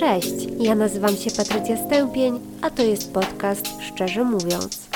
Cześć, ja nazywam się Patrycja Stępień, a to jest podcast Szczerze Mówiąc.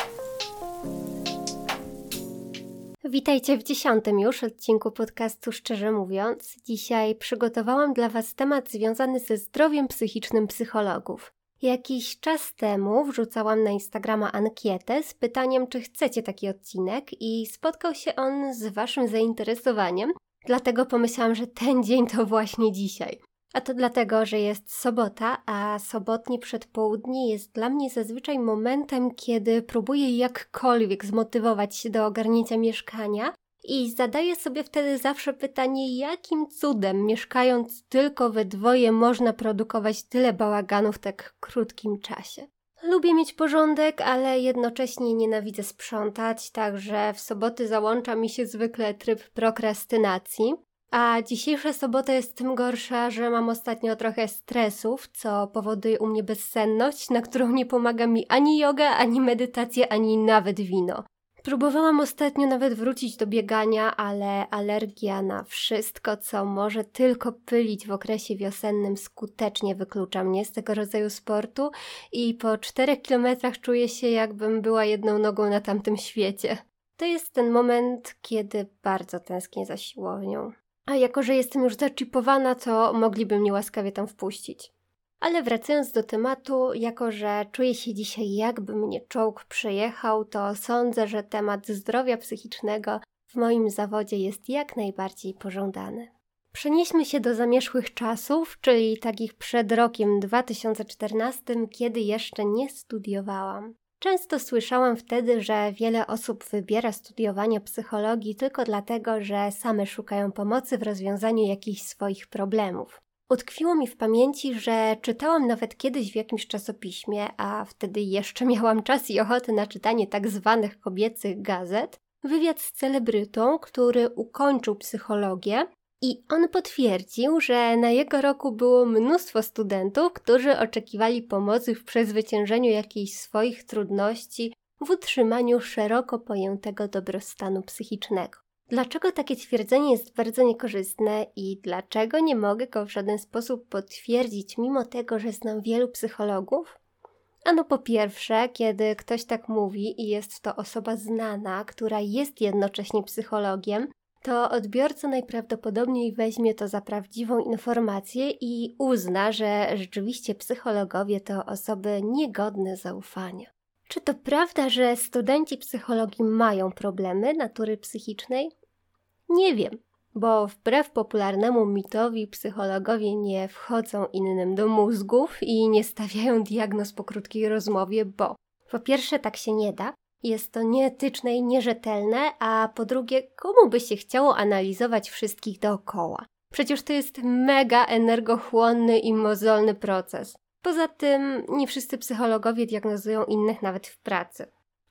Witajcie w dziesiątym już odcinku podcastu Szczerze Mówiąc. Dzisiaj przygotowałam dla Was temat związany ze zdrowiem psychicznym psychologów. Jakiś czas temu wrzucałam na Instagrama ankietę z pytaniem, czy chcecie taki odcinek, i spotkał się on z Waszym zainteresowaniem, dlatego pomyślałam, że ten dzień to właśnie dzisiaj. A to dlatego, że jest sobota, a sobotnie przedpołudnie jest dla mnie zazwyczaj momentem, kiedy próbuję jakkolwiek zmotywować się do ogarnięcia mieszkania i zadaję sobie wtedy zawsze pytanie, jakim cudem mieszkając tylko we dwoje można produkować tyle bałaganu w tak krótkim czasie. Lubię mieć porządek, ale jednocześnie nienawidzę sprzątać, także w soboty załącza mi się zwykle tryb prokrastynacji. A dzisiejsza sobota jest tym gorsza, że mam ostatnio trochę stresów, co powoduje u mnie bezsenność, na którą nie pomaga mi ani yoga, ani medytacja, ani nawet wino. Próbowałam ostatnio nawet wrócić do biegania, ale alergia na wszystko, co może tylko pylić w okresie wiosennym, skutecznie wyklucza mnie z tego rodzaju sportu i po czterech kilometrach czuję się, jakbym była jedną nogą na tamtym świecie. To jest ten moment, kiedy bardzo tęsknię za siłownią. A jako, że jestem już zaczipowana, to mogliby mnie łaskawie tam wpuścić. Ale wracając do tematu, jako że czuję się dzisiaj jakby mnie czołg przejechał, to sądzę, że temat zdrowia psychicznego w moim zawodzie jest jak najbardziej pożądany. Przenieśmy się do zamierzchłych czasów, czyli takich przed rokiem 2014, kiedy jeszcze nie studiowałam. Często słyszałam wtedy, że wiele osób wybiera studiowanie psychologii tylko dlatego, że same szukają pomocy w rozwiązaniu jakichś swoich problemów. Utkwiło mi w pamięci, że czytałam nawet kiedyś w jakimś czasopiśmie, a wtedy jeszcze miałam czas i ochotę na czytanie tak zwanych kobiecych gazet, wywiad z celebrytą, który ukończył psychologię i on potwierdził, że na jego roku było mnóstwo studentów, którzy oczekiwali pomocy w przezwyciężeniu jakichś swoich trudności w utrzymaniu szeroko pojętego dobrostanu psychicznego. Dlaczego takie twierdzenie jest bardzo niekorzystne i dlaczego nie mogę go w żaden sposób potwierdzić, mimo tego, że znam wielu psychologów? Ano po pierwsze, kiedy ktoś tak mówi i jest to osoba znana, która jest jednocześnie psychologiem, to odbiorca najprawdopodobniej weźmie to za prawdziwą informację i uzna, że rzeczywiście psychologowie to osoby niegodne zaufania. Czy to prawda, że studenci psychologii mają problemy natury psychicznej? Nie wiem, bo wbrew popularnemu mitowi psychologowie nie wchodzą innym do mózgów i nie stawiają diagnoz po krótkiej rozmowie, bo po pierwsze tak się nie da, jest to nieetyczne i nierzetelne, a po drugie, komu by się chciało analizować wszystkich dookoła? Przecież to jest mega energochłonny i mozolny proces. Poza tym, nie wszyscy psychologowie diagnozują innych nawet w pracy.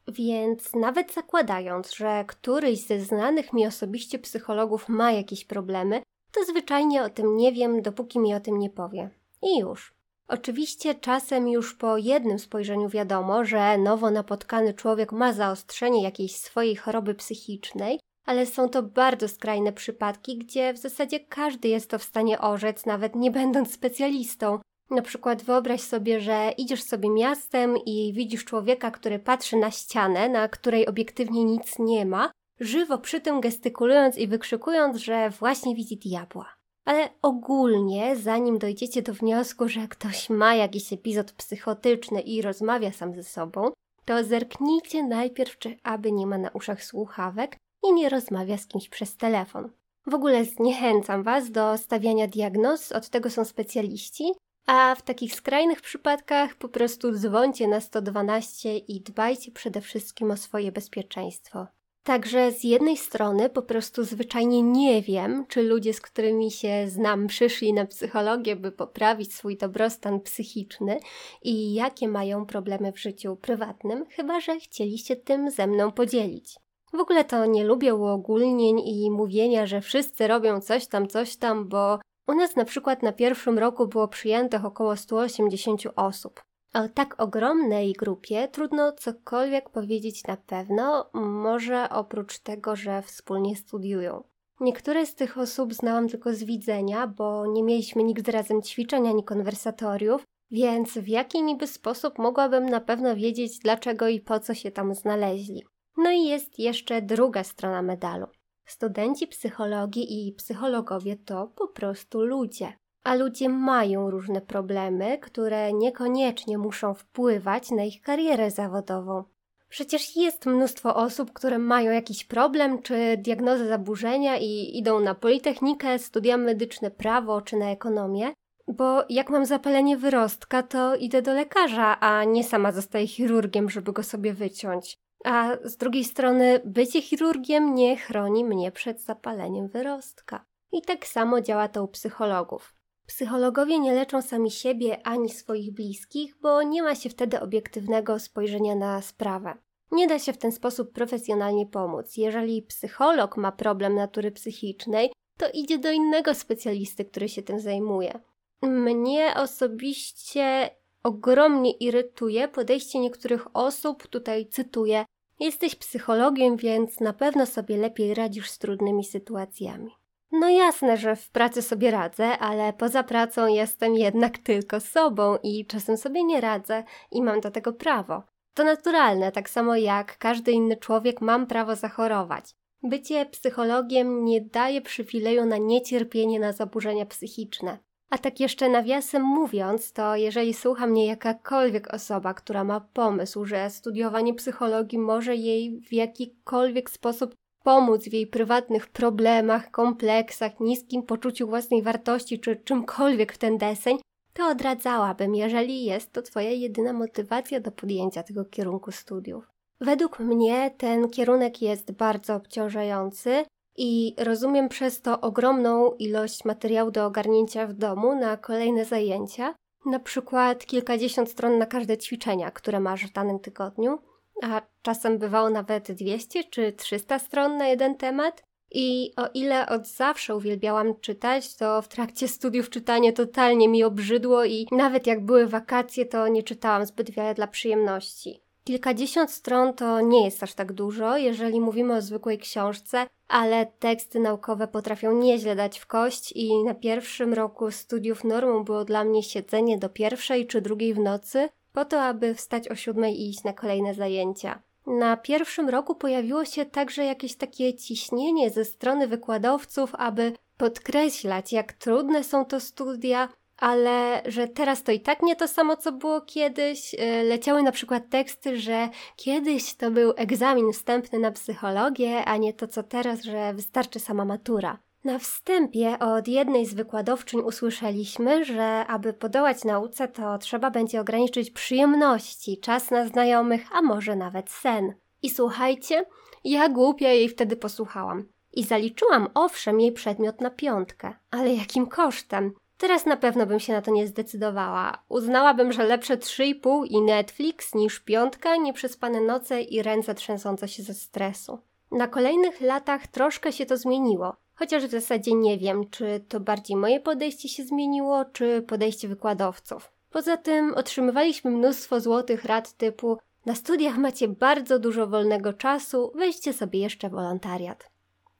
Więc nawet zakładając, że któryś ze znanych mi osobiście psychologów ma jakieś problemy, to zwyczajnie o tym nie wiem, dopóki mi o tym nie powie. I już. Oczywiście czasem już po jednym spojrzeniu wiadomo, że nowo napotkany człowiek ma zaostrzenie jakiejś swojej choroby psychicznej, ale są to bardzo skrajne przypadki, gdzie w zasadzie każdy jest to w stanie orzec, nawet nie będąc specjalistą. Na przykład wyobraź sobie, że idziesz sobie miastem i widzisz człowieka, który patrzy na ścianę, na której obiektywnie nic nie ma, żywo przy tym gestykulując i wykrzykując, że właśnie widzi diabła. Ale ogólnie, zanim dojdziecie do wniosku, że ktoś ma jakiś epizod psychotyczny i rozmawia sam ze sobą, to zerknijcie najpierw, czy aby nie ma na uszach słuchawek i nie rozmawia z kimś przez telefon. W ogóle zniechęcam Was do stawiania diagnoz, od tego są specjaliści, a w takich skrajnych przypadkach po prostu dzwońcie na 112 i dbajcie przede wszystkim o swoje bezpieczeństwo. Także z jednej strony po prostu zwyczajnie nie wiem, czy ludzie, z którymi się znam, przyszli na psychologię, by poprawić swój dobrostan psychiczny i jakie mają problemy w życiu prywatnym, chyba że chcieliście tym ze mną podzielić. W ogóle to nie lubię uogólnień i mówienia, że wszyscy robią coś tam, coś tam, bo u nas na przykład na pierwszym roku było przyjętych około 180 osób. O tak ogromnej grupie trudno cokolwiek powiedzieć na pewno, może oprócz tego, że wspólnie studiują. Niektóre z tych osób znałam tylko z widzenia, bo nie mieliśmy nigdy razem ćwiczeń ani konwersatoriów, więc w jaki niby sposób mogłabym na pewno wiedzieć, dlaczego i po co się tam znaleźli. No i jest jeszcze druga strona medalu. Studenci psychologii i psychologowie to po prostu ludzie. A ludzie mają różne problemy, które niekoniecznie muszą wpływać na ich karierę zawodową. Przecież jest mnóstwo osób, które mają jakiś problem czy diagnozę zaburzenia i idą na politechnikę, studia medyczne, prawo czy na ekonomię, bo jak mam zapalenie wyrostka, to idę do lekarza, a nie sama zostaję chirurgiem, żeby go sobie wyciąć. A z drugiej strony, bycie chirurgiem nie chroni mnie przed zapaleniem wyrostka. I tak samo działa to u psychologów. Psychologowie nie leczą sami siebie ani swoich bliskich, bo nie ma się wtedy obiektywnego spojrzenia na sprawę. Nie da się w ten sposób profesjonalnie pomóc. Jeżeli psycholog ma problem natury psychicznej, to idzie do innego specjalisty, który się tym zajmuje. Mnie osobiście ogromnie irytuje podejście niektórych osób, tutaj cytuję: Jesteś psychologiem, więc na pewno sobie lepiej radzisz z trudnymi sytuacjami. No jasne, że w pracy sobie radzę, ale poza pracą jestem jednak tylko sobą i czasem sobie nie radzę i mam do tego prawo. To naturalne, tak samo jak każdy inny człowiek mam prawo zachorować. Bycie psychologiem nie daje przywileju na niecierpienie na zaburzenia psychiczne. A tak jeszcze nawiasem mówiąc, to jeżeli słucha mnie jakakolwiek osoba, która ma pomysł, że studiowanie psychologii może jej w jakikolwiek sposób pomóc w jej prywatnych problemach, kompleksach, niskim poczuciu własnej wartości czy czymkolwiek w ten deseń, to odradzałabym, jeżeli jest to Twoja jedyna motywacja do podjęcia tego kierunku studiów. Według mnie ten kierunek jest bardzo obciążający i rozumiem przez to ogromną ilość materiału do ogarnięcia w domu na kolejne zajęcia, na przykład kilkadziesiąt stron na każde ćwiczenia, które masz w danym tygodniu, a czasem bywało nawet 200 czy 300 stron na jeden temat. I o ile od zawsze uwielbiałam czytać, to w trakcie studiów czytanie totalnie mi obrzydło i nawet jak były wakacje, to nie czytałam zbyt wiele dla przyjemności. Kilkadziesiąt stron to nie jest aż tak dużo, jeżeli mówimy o zwykłej książce, ale teksty naukowe potrafią nieźle dać w kość i na pierwszym roku studiów normą było dla mnie siedzenie do pierwszej czy drugiej w nocy, po to, aby wstać o siódmej i iść na kolejne zajęcia. Na pierwszym roku pojawiło się także jakieś takie ciśnienie ze strony wykładowców, aby podkreślać, jak trudne są to studia, ale że teraz to i tak nie to samo, co było kiedyś. Y, leciały na przykład teksty, że kiedyś to był egzamin wstępny na psychologię, a nie to co teraz, że wystarczy sama matura. Na wstępie od jednej z wykładowczyń usłyszeliśmy, że aby podołać nauce, to trzeba będzie ograniczyć przyjemności, czas na znajomych, a może nawet sen. I słuchajcie, ja głupia jej wtedy posłuchałam. I zaliczyłam owszem jej przedmiot na piątkę, ale jakim kosztem? Teraz na pewno bym się na to nie zdecydowała. Uznałabym, że lepsze 3,5 i Netflix niż piątka, nieprzespane noce i ręce trzęsące się ze stresu. Na kolejnych latach troszkę się to zmieniło, chociaż w zasadzie nie wiem, czy to bardziej moje podejście się zmieniło, czy podejście wykładowców. Poza tym otrzymywaliśmy mnóstwo złotych rad typu na studiach macie bardzo dużo wolnego czasu, weźcie sobie jeszcze wolontariat.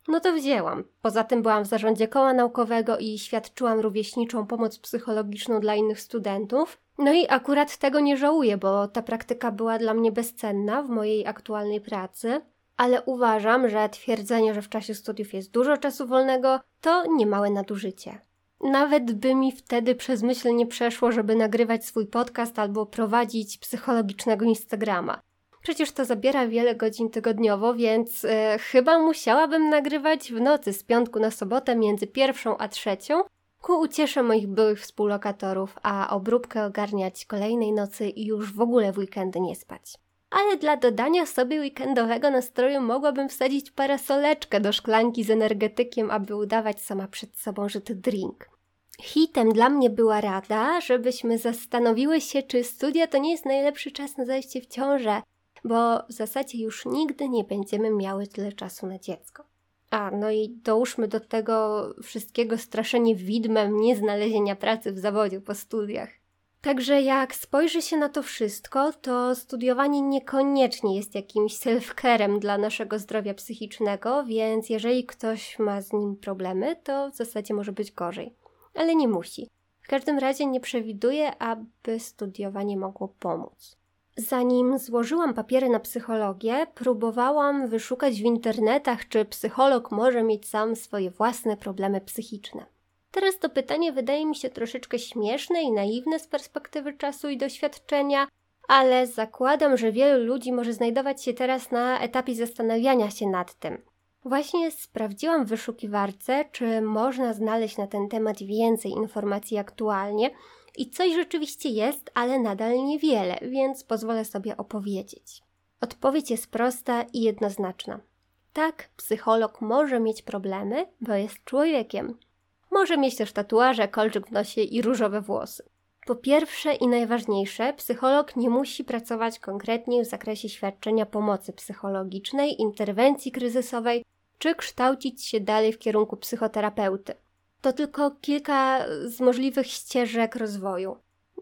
No to wzięłam. Poza tym byłam w zarządzie koła naukowego i świadczyłam rówieśniczą pomoc psychologiczną dla innych studentów. No i akurat tego nie żałuję, bo ta praktyka była dla mnie bezcenna w mojej aktualnej pracy. Ale uważam, że twierdzenie, że w czasie studiów jest dużo czasu wolnego, to niemałe nadużycie. Nawet by mi wtedy przez myśl nie przeszło, żeby nagrywać swój podcast albo prowadzić psychologicznego Instagrama. Przecież to zabiera wiele godzin tygodniowo, więc e, chyba musiałabym nagrywać w nocy z piątku na sobotę między pierwszą a trzecią, ku uciesze moich byłych współlokatorów, a obróbkę ogarniać kolejnej nocy i już w ogóle w weekendy nie spać. Ale dla dodania sobie weekendowego nastroju mogłabym wsadzić parasoleczkę do szklanki z energetykiem, aby udawać sama przed sobą, że to drink. Hitem dla mnie była rada, żebyśmy zastanowiły się, czy studia to nie jest najlepszy czas na zajście w ciążę, bo w zasadzie już nigdy nie będziemy miały tyle czasu na dziecko. A, no i dołóżmy do tego wszystkiego straszenie widmem nieznalezienia pracy w zawodzie po studiach. Także jak spojrzy się na to wszystko, to studiowanie niekoniecznie jest jakimś self-carem dla naszego zdrowia psychicznego, więc jeżeli ktoś ma z nim problemy, to w zasadzie może być gorzej. Ale nie musi. W każdym razie nie przewiduję, aby studiowanie mogło pomóc. Zanim złożyłam papiery na psychologię, próbowałam wyszukać w internetach, czy psycholog może mieć sam swoje własne problemy psychiczne. Teraz to pytanie wydaje mi się troszeczkę śmieszne i naiwne z perspektywy czasu i doświadczenia, ale zakładam, że wielu ludzi może znajdować się teraz na etapie zastanawiania się nad tym. Właśnie sprawdziłam w wyszukiwarce, czy można znaleźć na ten temat więcej informacji aktualnie i coś rzeczywiście jest, ale nadal niewiele, więc pozwolę sobie opowiedzieć. Odpowiedź jest prosta i jednoznaczna. Tak, psycholog może mieć problemy, bo jest człowiekiem. Może mieć też tatuaże, kolczyk w nosie i różowe włosy. Po pierwsze i najważniejsze, psycholog nie musi pracować konkretnie w zakresie świadczenia pomocy psychologicznej, interwencji kryzysowej czy kształcić się dalej w kierunku psychoterapeuty. To tylko kilka z możliwych ścieżek rozwoju.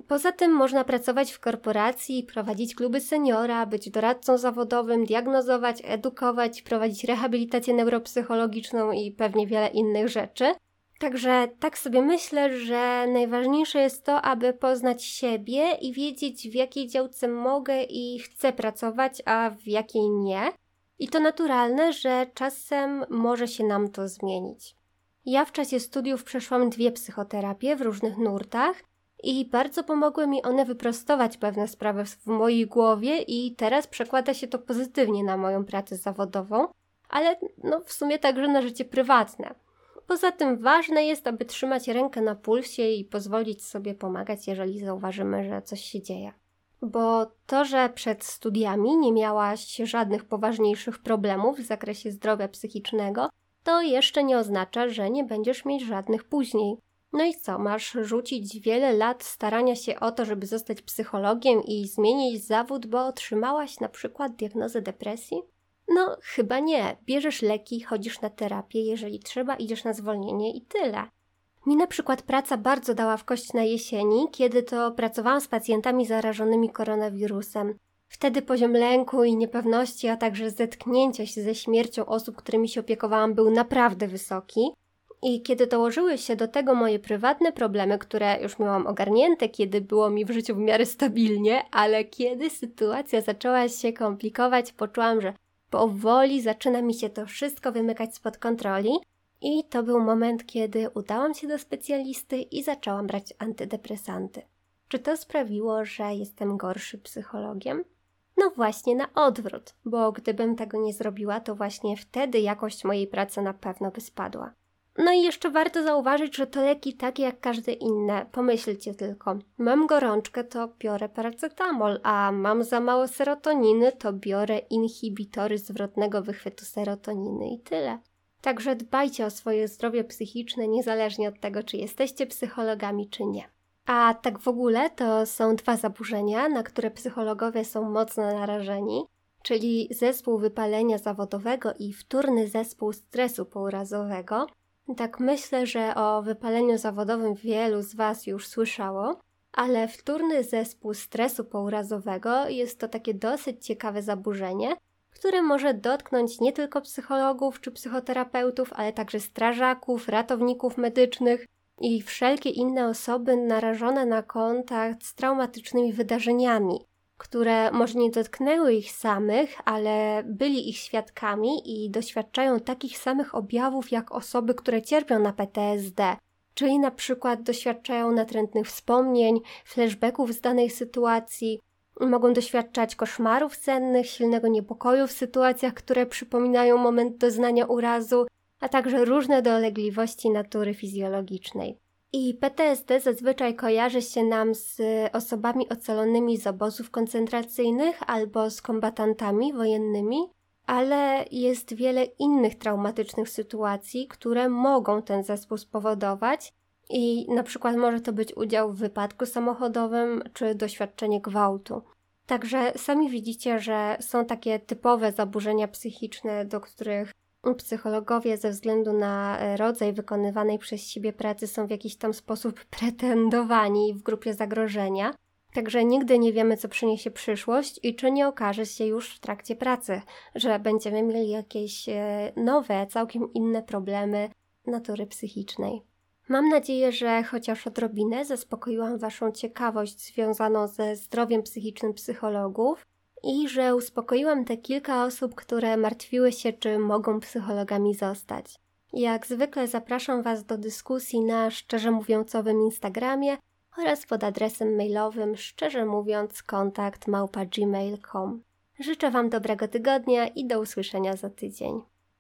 Poza tym można pracować w korporacji, prowadzić kluby seniora, być doradcą zawodowym, diagnozować, edukować, prowadzić rehabilitację neuropsychologiczną i pewnie wiele innych rzeczy. Także tak sobie myślę, że najważniejsze jest to, aby poznać siebie i wiedzieć, w jakiej działce mogę i chcę pracować, a w jakiej nie. I to naturalne, że czasem może się nam to zmienić. Ja w czasie studiów przeszłam dwie psychoterapie w różnych nurtach i bardzo pomogły mi one wyprostować pewne sprawy w mojej głowie i teraz przekłada się to pozytywnie na moją pracę zawodową, ale no w sumie także na życie prywatne. Poza tym ważne jest, aby trzymać rękę na pulsie i pozwolić sobie pomagać, jeżeli zauważymy, że coś się dzieje. Bo to, że przed studiami nie miałaś żadnych poważniejszych problemów w zakresie zdrowia psychicznego, to jeszcze nie oznacza, że nie będziesz mieć żadnych później. No i co, masz rzucić wiele lat starania się o to, żeby zostać psychologiem i zmienić zawód, bo otrzymałaś na przykład diagnozę depresji? No, chyba nie. Bierzesz leki, chodzisz na terapię, jeżeli trzeba, idziesz na zwolnienie i tyle. Mi na przykład praca bardzo dała w kość na jesieni, kiedy to pracowałam z pacjentami zarażonymi koronawirusem. Wtedy poziom lęku i niepewności, a także zetknięcia się ze śmiercią osób, którymi się opiekowałam, był naprawdę wysoki. I kiedy dołożyły się do tego moje prywatne problemy, które już miałam ogarnięte, kiedy było mi w życiu w miarę stabilnie, ale kiedy sytuacja zaczęła się komplikować, poczułam, że powoli zaczyna mi się to wszystko wymykać spod kontroli. I to był moment, kiedy udałam się do specjalisty i zaczęłam brać antydepresanty. Czy to sprawiło, że jestem gorszy psychologiem? No właśnie na odwrót, bo gdybym tego nie zrobiła, to właśnie wtedy jakość mojej pracy na pewno by spadła. No i jeszcze warto zauważyć, że to leki takie jak każde inne. Pomyślcie tylko, mam gorączkę, to biorę paracetamol, a mam za mało serotoniny, to biorę inhibitory zwrotnego wychwytu serotoniny i tyle. Także dbajcie o swoje zdrowie psychiczne, niezależnie od tego, czy jesteście psychologami, czy nie. A tak w ogóle to są dwa zaburzenia, na które psychologowie są mocno narażeni, czyli zespół wypalenia zawodowego i wtórny zespół stresu pourazowego. Tak myślę, że o wypaleniu zawodowym wielu z Was już słyszało, ale wtórny zespół stresu pourazowego jest to takie dosyć ciekawe zaburzenie, które może dotknąć nie tylko psychologów czy psychoterapeutów, ale także strażaków, ratowników medycznych, i wszelkie inne osoby narażone na kontakt z traumatycznymi wydarzeniami, które może nie dotknęły ich samych, ale byli ich świadkami i doświadczają takich samych objawów jak osoby, które cierpią na PTSD, czyli na przykład doświadczają natrętnych wspomnień, flashbacków z danej sytuacji, mogą doświadczać koszmarów sennych, silnego niepokoju w sytuacjach, które przypominają moment doznania urazu, a także różne dolegliwości natury fizjologicznej. I PTSD zazwyczaj kojarzy się nam z osobami ocalonymi z obozów koncentracyjnych albo z kombatantami wojennymi, ale jest wiele innych traumatycznych sytuacji, które mogą ten zespół spowodować. I na przykład może to być udział w wypadku samochodowym czy doświadczenie gwałtu. Także sami widzicie, że są takie typowe zaburzenia psychiczne, do których psychologowie ze względu na e, rodzaj wykonywanej przez siebie pracy są w jakiś tam sposób pretendowani w grupie zagrożenia. Także nigdy nie wiemy, co przyniesie przyszłość i czy nie okaże się już w trakcie pracy, że będziemy mieli jakieś e, nowe, całkiem inne problemy natury psychicznej. Mam nadzieję, że chociaż odrobinę zaspokoiłam Waszą ciekawość związaną ze zdrowiem psychicznym psychologów i że uspokoiłam te kilka osób, które martwiły się, czy mogą psychologami zostać. Jak zwykle zapraszam Was do dyskusji na szczerze mówiącowym Instagramie oraz pod adresem mailowym szczerze mówiąc kontakt małpa gmail.com. Życzę Wam dobrego tygodnia i do usłyszenia za tydzień.